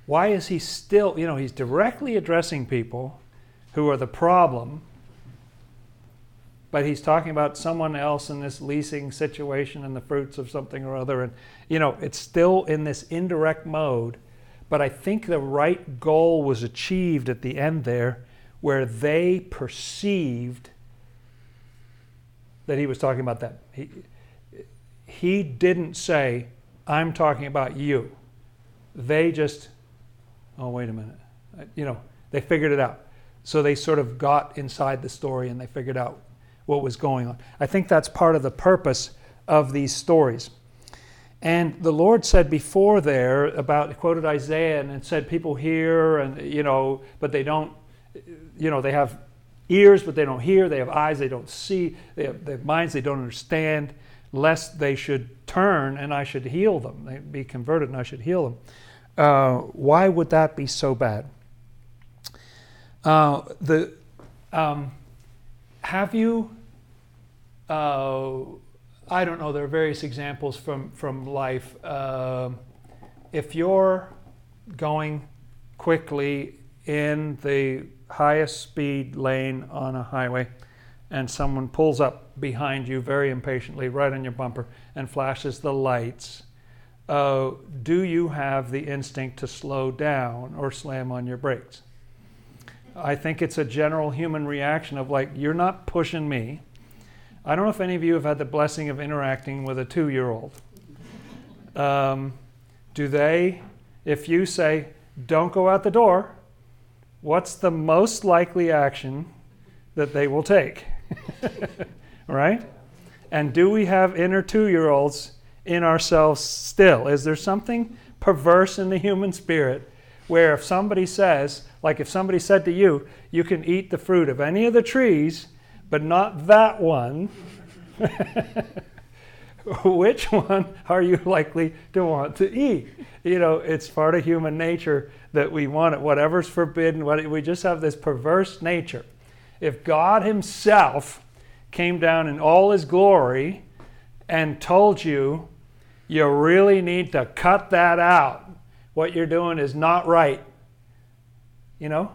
why is he still, you know, he's directly addressing people who are the problem, but he's talking about someone else in this leasing situation and the fruits of something or other. And, you know, it's still in this indirect mode, but I think the right goal was achieved at the end there where they perceived that he was talking about them. He, he didn't say, I'm talking about you. They just, oh, wait a minute. Uh, you know, they figured it out. So they sort of got inside the story and they figured out what was going on. I think that's part of the purpose of these stories. And the Lord said before there about quoted Isaiah and said people hear and you know, but they don't you know, they have ears, but they don't hear. They have eyes, they don't see. They have, they have minds, they don't understand, lest they should turn and I should heal them. They be converted and I should heal them. Uh, why would that be so bad? Uh, the um, have you? Uh, I don't know. There are various examples from from life. Um, if you're going quickly in the highest speed lane on a highway and someone pulls up behind you very impatiently right on your bumper and flashes the lights, uh, do you have the instinct to slow down or slam on your brakes? I think it's a general human reaction of like, you're not pushing me. I don't know if any of you have had the blessing of interacting with a two year old. Um, do they, if you say, don't go out the door, what's the most likely action that they will take? right? And do we have inner two year olds in ourselves still? Is there something perverse in the human spirit where if somebody says, like if somebody said to you, you can eat the fruit of any of the trees, but not that one, which one are you likely to want to eat? You know, it's part of human nature that we want it, whatever's forbidden, we just have this perverse nature. If God Himself came down in all His glory and told you, you really need to cut that out, what you're doing is not right, you know,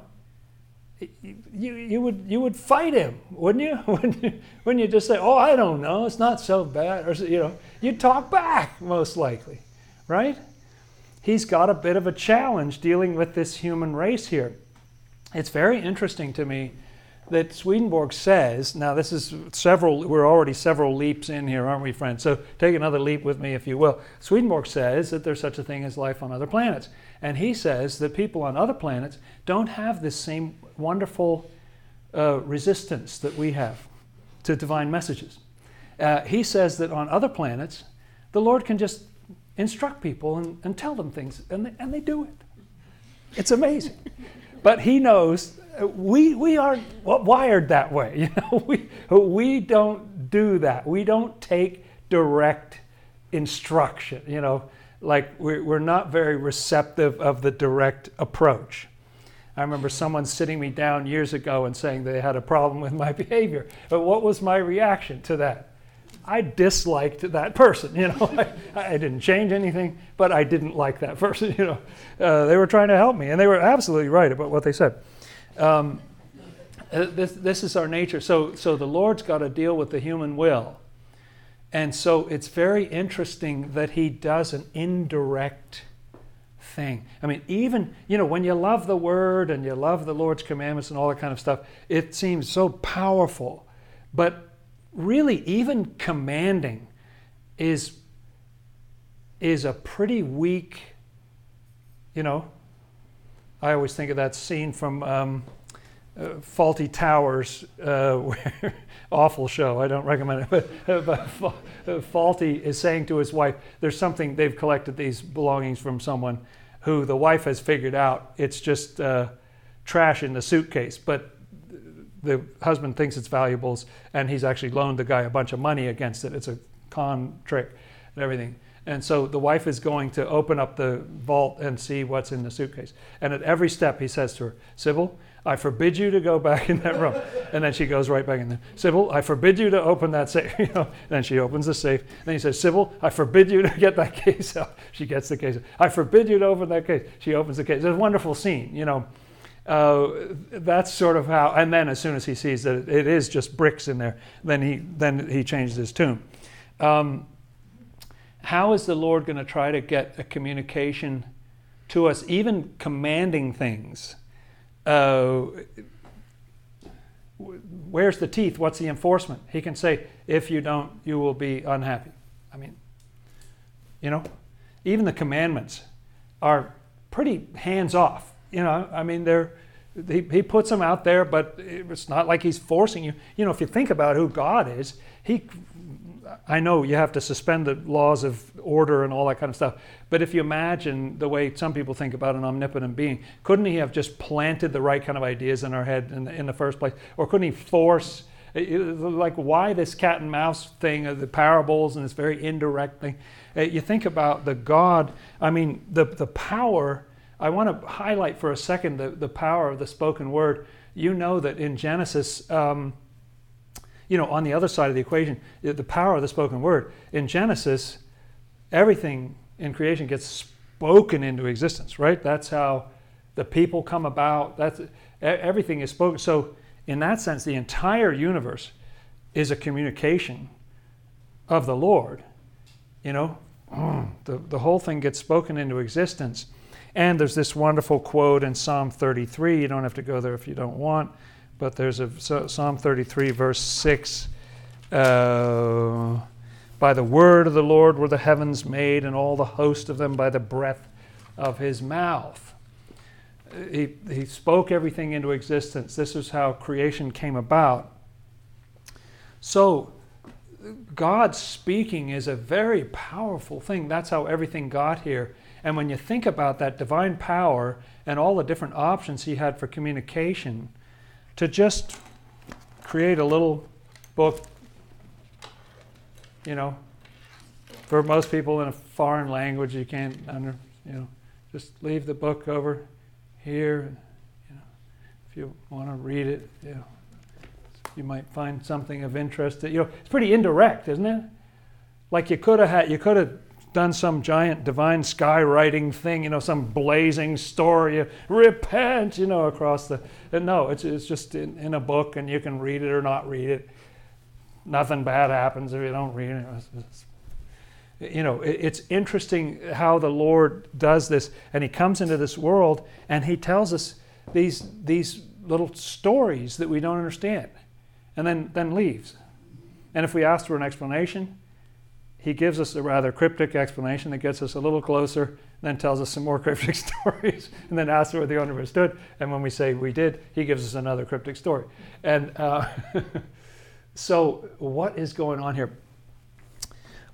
you, you, would, you would fight him, wouldn't you? wouldn't you? You just say, oh, I don't know, it's not so bad? Or, you know, you'd talk back, most likely, right? he's got a bit of a challenge dealing with this human race here. It's very interesting to me that Swedenborg says, now this is several, we're already several leaps in here, aren't we, friends? So take another leap with me, if you will. Swedenborg says that there's such a thing as life on other planets. And he says that people on other planets don't have this same wonderful uh, resistance that we have to divine messages. Uh, he says that on other planets, the Lord can just instruct people and, and tell them things, and they, and they do it. It's amazing. But he knows we, we are wired that way. You know, we, we don't do that. We don't take direct instruction. You know, like we're, we're not very receptive of the direct approach. I remember someone sitting me down years ago and saying they had a problem with my behavior. But what was my reaction to that? I disliked that person. You know, I, I, didn't change anything, but I didn't like that person. You know, uh, they were trying to help me, and they were absolutely right about what they said. Um, uh, this, this is our nature. So, so the Lord's got to deal with the human will. And so it's very interesting that he does an indirect thing. I mean, even, you know, when you love the word and you love the Lord's commandments and all that kind of stuff, it seems so powerful. But really, even commanding is, is a pretty weak, you know, I always think of that scene from um, uh, Fawlty Towers, uh, awful show. I don't recommend it. But, uh, but Fawlty is saying to his wife, "There's something they've collected these belongings from someone who the wife has figured out it's just uh, trash in the suitcase, but." The husband thinks it's valuables, and he's actually loaned the guy a bunch of money against it. It's a con trick and everything. And so the wife is going to open up the vault and see what's in the suitcase. And at every step, he says to her, Sybil, I forbid you to go back in that room. And then she goes right back in there. Sybil, I forbid you to open that safe. You know, then she opens the safe. And then he says, Sybil, I forbid you to get that case out. She gets the case. I forbid you to open that case. She opens the case. It's a wonderful scene, you know. Uh, that's sort of how. And then as soon as he sees that it is just bricks in there, then he then he changes his tune. Um, how is the Lord going to try to get a communication to us, even commanding things? uh, where's the teeth? What's the enforcement? He can say, if you don't, you will be unhappy. I mean, you know, even the commandments are pretty hands off. You know, I mean, they're, he, he puts them out there, but it's not like he's forcing you. You know, if you think about who God is, he I know you have to suspend the laws of order and all that kind of stuff, but if you imagine the way some people think about an omnipotent being, couldn't he have just planted the right kind of ideas in our head in the, in the first place? Or couldn't he force, like, why this cat and mouse thing the parables and this very indirect thing? Uh, you think about the God, I mean, the, the power, I want to highlight for a second the, the power of the spoken word. You know that in Genesis, um, you know, on the other side of the equation, the power of the spoken word. In Genesis, everything in creation gets spoken into existence, right? That's how the people come about. That's everything is spoken. So, in that sense, the entire universe is a communication of the Lord. You know, the, the whole thing gets spoken into existence. And there's this wonderful quote in Psalm 33. You don't have to go there if you don't want but there's a Psalm 33, verse 6. Uh, by the word of the Lord were the heavens made, and all the host of them by the breath of his mouth. He, he spoke everything into existence. This is how creation came about. So, God speaking is a very powerful thing. That's how everything got here. And when you think about that divine power and all the different options he had for communication, to just create a little book, you know, for most people in a foreign language you can't under, you know, just leave the book over here, you know, if you want to read it, you know, you might find something of interest that, you know, it's pretty indirect, isn't it? Like you could have had, you could have done some giant divine skywriting thing, you know, some blazing story, repent, you know, across the. No, it's, it's just in, in a book and you can read it or not read it. Nothing bad happens if you don't read it. It's, you know, it, it's interesting how the Lord does this, and He comes into this world and He tells us these, these little stories that we don't understand, and then, then leaves. And if we ask for an explanation, he gives us a rather cryptic explanation that gets us a little closer, then tells us some more cryptic stories, and then asks where the owner understood. And when we say we did, he gives us another cryptic story. And uh, so, what is going on here?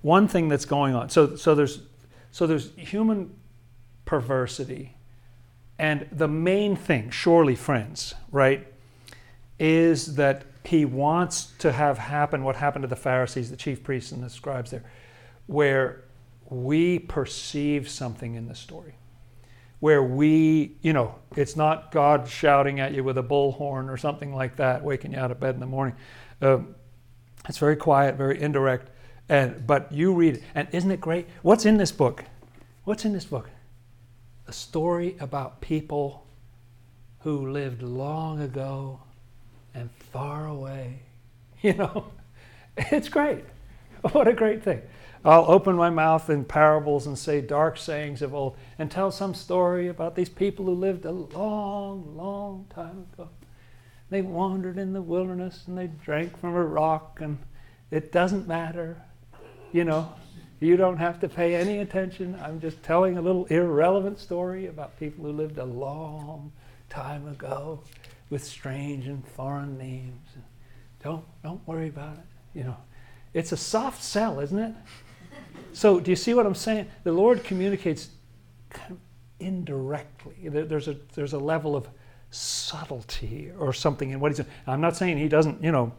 One thing that's going on. So, so there's so there's human perversity, and the main thing, surely, friends, right, is that he wants to have happen what happened to the Pharisees, the chief priests, and the scribes there where we perceive something in the story. Where we, you know, it's not God shouting at you with a bullhorn or something like that, waking you out of bed in the morning. Uh, it's very quiet, very indirect. And but you read it, and isn't it great? What's in this book? What's in this book? A story about people who lived long ago and far away. You know, it's great. What a great thing. I'll open my mouth in parables and say dark sayings of old and tell some story about these people who lived a long, long time ago. They wandered in the wilderness and they drank from a rock, and it doesn't matter. You know, you don't have to pay any attention. I'm just telling a little irrelevant story about people who lived a long time ago with strange and foreign names. Don't, don't worry about it. You know, it's a soft sell, isn't it? So, do you see what I'm saying? The Lord communicates indirectly. There's a, there's a level of subtlety or something in what he's doing. I'm not saying he doesn't, you know,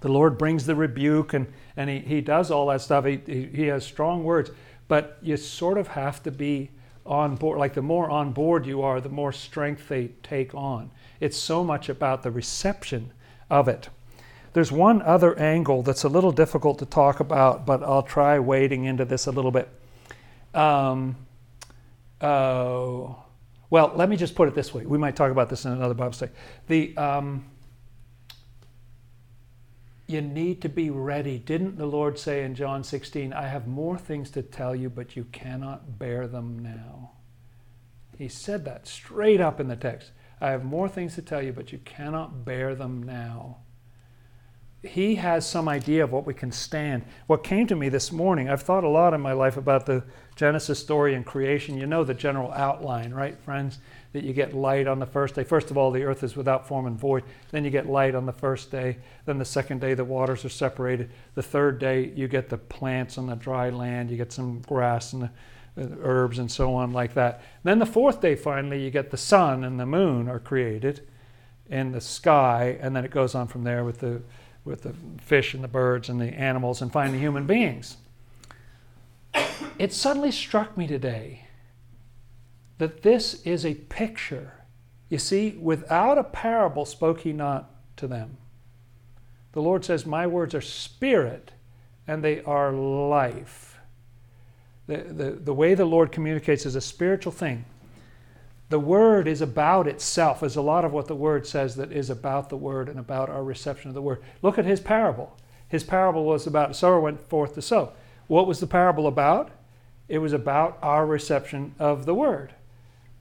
the Lord brings the rebuke and, and he, he does all that stuff. He, he, he has strong words, but you sort of have to be on board. Like the more on board you are, the more strength they take on. It's so much about the reception of it. There's one other angle that's a little difficult to talk about, but I'll try wading into this a little bit. Um, uh, well, let me just put it this way. We might talk about this in another Bible study. The um, you need to be ready. Didn't the Lord say in John 16, I have more things to tell you, but you cannot bear them now? He said that straight up in the text. I have more things to tell you, but you cannot bear them now he has some idea of what we can stand. What came to me this morning, I've thought a lot in my life about the Genesis story and creation. You know the general outline, right, friends? That you get light on the first day. First of all, the earth is without form and void. Then you get light on the first day. Then the second day, the waters are separated. The third day, you get the plants on the dry land. You get some grass and the uh, herbs and so on, like that. Then the fourth day, finally, you get the sun and the moon are created in the sky. And then it goes on from there with the with the fish and the birds and the animals and find the human beings. It suddenly struck me today that this is a picture. You see, without a parable spoke he not to them. The Lord says, My words are spirit and they are life. The, the, the way the Lord communicates is a spiritual thing the word is about itself, is a lot of what the word says that is about the word and about our reception of the word. Look at his parable. His parable was about sower went forth to sow. What was the parable about? It was about our reception of the word.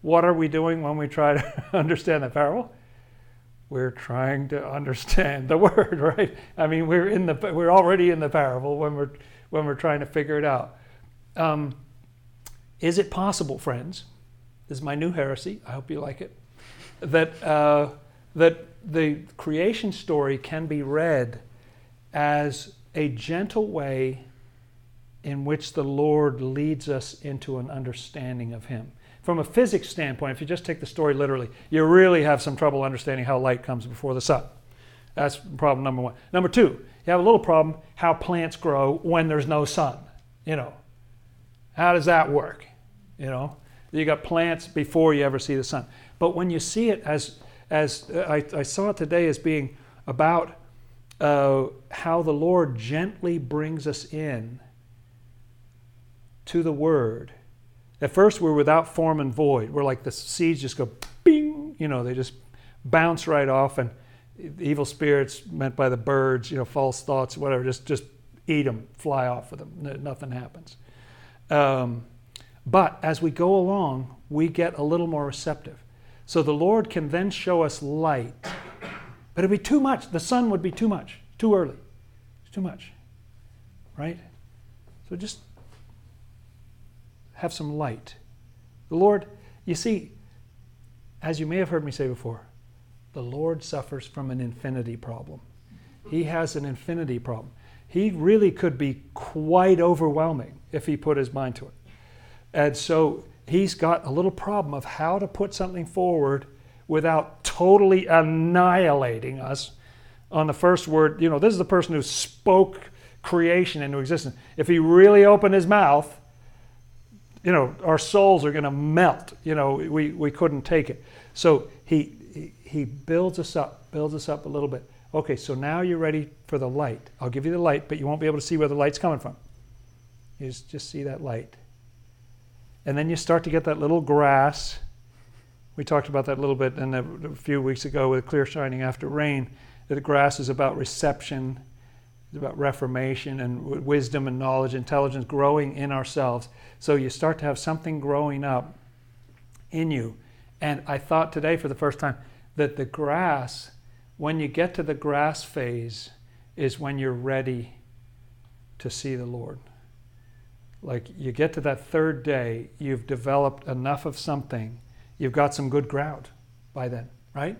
What are we doing when we try to understand the parable? We're trying to understand the word, right? I mean, we're in the we're already in the parable when we're when we're trying to figure it out. Um, is it possible, friends? Is my new heresy. I hope you like it. That, uh, that the creation story can be read as a gentle way in which the Lord leads us into an understanding of Him. From a physics standpoint, if you just take the story literally, you really have some trouble understanding how light comes before the sun. That's problem number one. Number two, you have a little problem how plants grow when there's no sun. You know, how does that work? You know, you got plants before you ever see the sun. But when you see it as, as uh, I, I saw it today as being about uh, how the Lord gently brings us in to the Word. At first, we're without form and void. We're like the seeds just go bing, you know, they just bounce right off, and evil spirits, meant by the birds, you know, false thoughts, whatever, just just eat them, fly off with them. Nothing happens. Um, but as we go along, we get a little more receptive. So the Lord can then show us light. But it'd be too much. The sun would be too much, too early. It's too much. Right? So just have some light. The Lord, you see, as you may have heard me say before, the Lord suffers from an infinity problem. He has an infinity problem. He really could be quite overwhelming if he put his mind to it. And so he's got a little problem of how to put something forward without totally annihilating us on the first word. You know, this is the person who spoke creation into existence. If he really opened his mouth, you know, our souls are going to melt. You know, we, we couldn't take it. So he, he builds us up, builds us up a little bit Okay, so now you're ready for the light. I'll give you the light, but you won't be able to see where the light's coming from. You just, just see that light. And then you start to get that little grass. We talked about that a little bit in a, a few weeks ago with clear shining after rain. That the grass is about reception, it's about reformation and w- wisdom and knowledge, intelligence growing in ourselves. So you start to have something growing up in you. And I thought today for the first time that the grass, when you get to the grass phase, is when you're ready to see the Lord. Like you get to that third day, you've developed enough of something, you've got some good ground by then, right?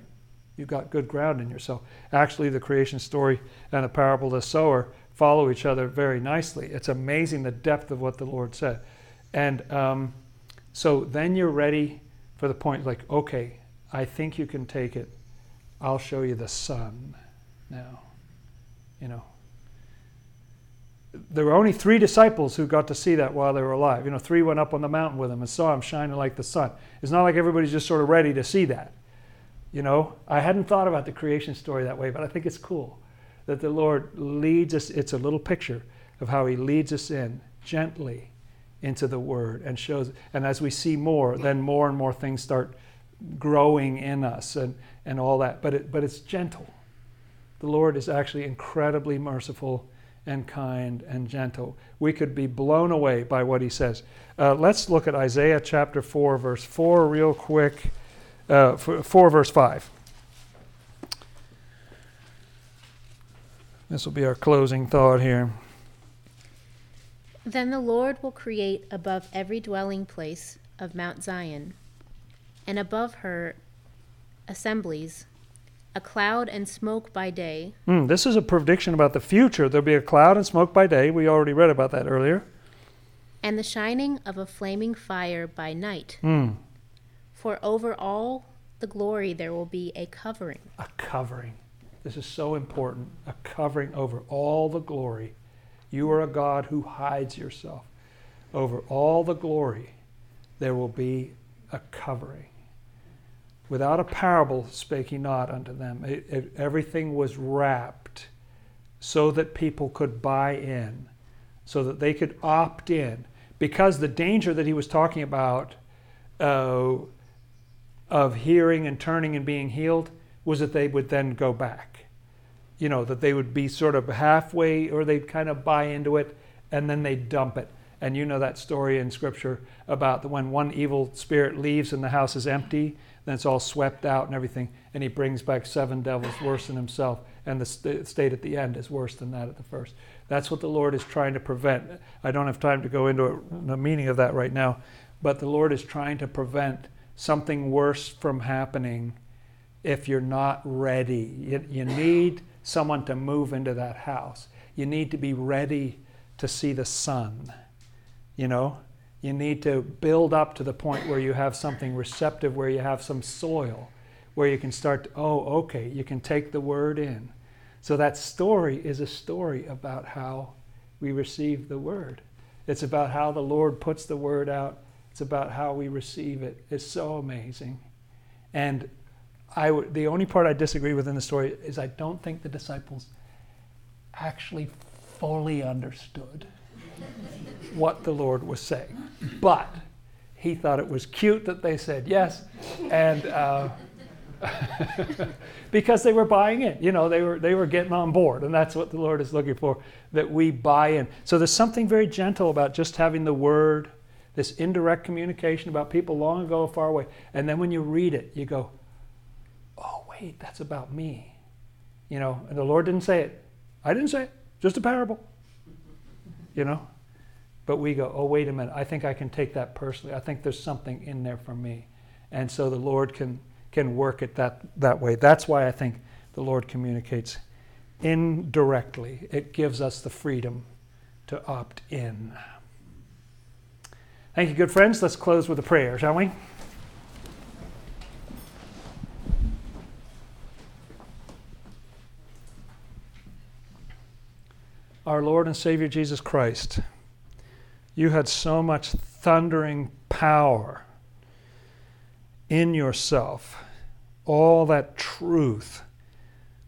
You've got good ground in yourself. Actually, the creation story and the parable of the sower follow each other very nicely. It's amazing the depth of what the Lord said. And um, so then you're ready for the point like, okay, I think you can take it. I'll show you the sun now. You know. There were only three disciples who got to see that while they were alive. You know, three went up on the mountain with him and saw him shining like the sun. It's not like everybody's just sort of ready to see that. You know, I hadn't thought about the creation story that way, but I think it's cool that the Lord leads us. It's a little picture of how He leads us in gently into the Word and shows. And as we see more, then more and more things start growing in us and, and all that. But, it, but it's gentle. The Lord is actually incredibly merciful and kind and gentle. We could be blown away by what He says. Uh, let's look at Isaiah chapter 4, verse 4, real quick. Uh, 4, verse 5. This will be our closing thought here. Then the Lord will create above every dwelling place of Mount Zion, and above her assemblies, a cloud and smoke by day. Mm, this is a prediction about the future. There'll be a cloud and smoke by day. We already read about that earlier. And the shining of a flaming fire by night. Mm. For over all the glory there will be a covering. A covering. This is so important. A covering over all the glory. You are a God who hides yourself. Over all the glory, there will be a covering. Without a parable spake he not unto them. It, it, everything was wrapped so that people could buy in, so that they could opt in. Because the danger that he was talking about uh, of hearing and turning and being healed was that they would then go back. You know, that they would be sort of halfway or they'd kind of buy into it and then they'd dump it. And you know that story in Scripture about when one evil spirit leaves and the house is empty, then it's all swept out and everything, and he brings back seven devils worse than himself, and the st- state at the end is worse than that at the first. That's what the Lord is trying to prevent. I don't have time to go into the meaning of that right now, but the Lord is trying to prevent something worse from happening if you're not ready. You, you, need someone to move into that house. You need to be ready to see the sun. You know, you need to build up to the point where you have something receptive, where you have some soil, where you can start, to, oh, okay, you can take the word in. So that story is a story about how we receive the word. It's about how the Lord puts the word out it's about how we receive it. It's so amazing. And I w- the only part I disagree with in the story is I don't think the disciples actually fully understood what the Lord was saying. But he thought it was cute that they said yes. And. Uh, because they were buying in. You know, they were they were getting on board, and that's what the Lord is looking for that we buy in. So there's something very gentle about just having the word this indirect communication about people long ago, far away. And then when you read it, you go, oh, wait, that's about me. You know, and the Lord didn't say it. I didn't say it, just a parable. You know? But we go, oh, wait a minute, I think I can take that personally. I think there's something in there for me. And so the Lord can, can work it that, that way. That's why I think the Lord communicates indirectly. It gives us the freedom to opt in. Thank you, good friends. Let's close with a prayer, shall we? Our Lord and Savior Jesus Christ, you had so much thundering power in yourself, all that truth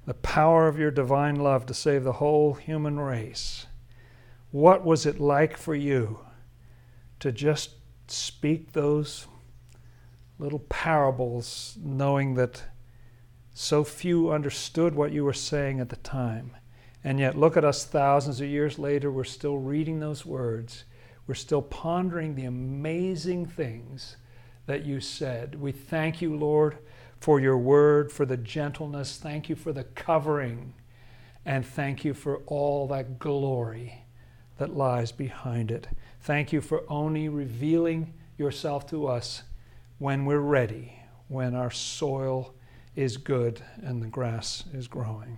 the power of your divine love to save the whole human race. What was it like for you to just speak those little parables, knowing that so few understood what you were saying at the time? And yet, look at us thousands of years later, we're still reading those words. We're still pondering the amazing things that you said. We thank you, Lord, for your word, for the gentleness. Thank you for the covering. And thank you for all that glory that lies behind it. Thank you for only revealing yourself to us when we're ready, when our soil is good and the grass is growing.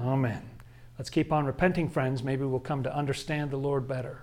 Amen. Let's keep on repenting, friends. Maybe we'll come to understand the Lord better.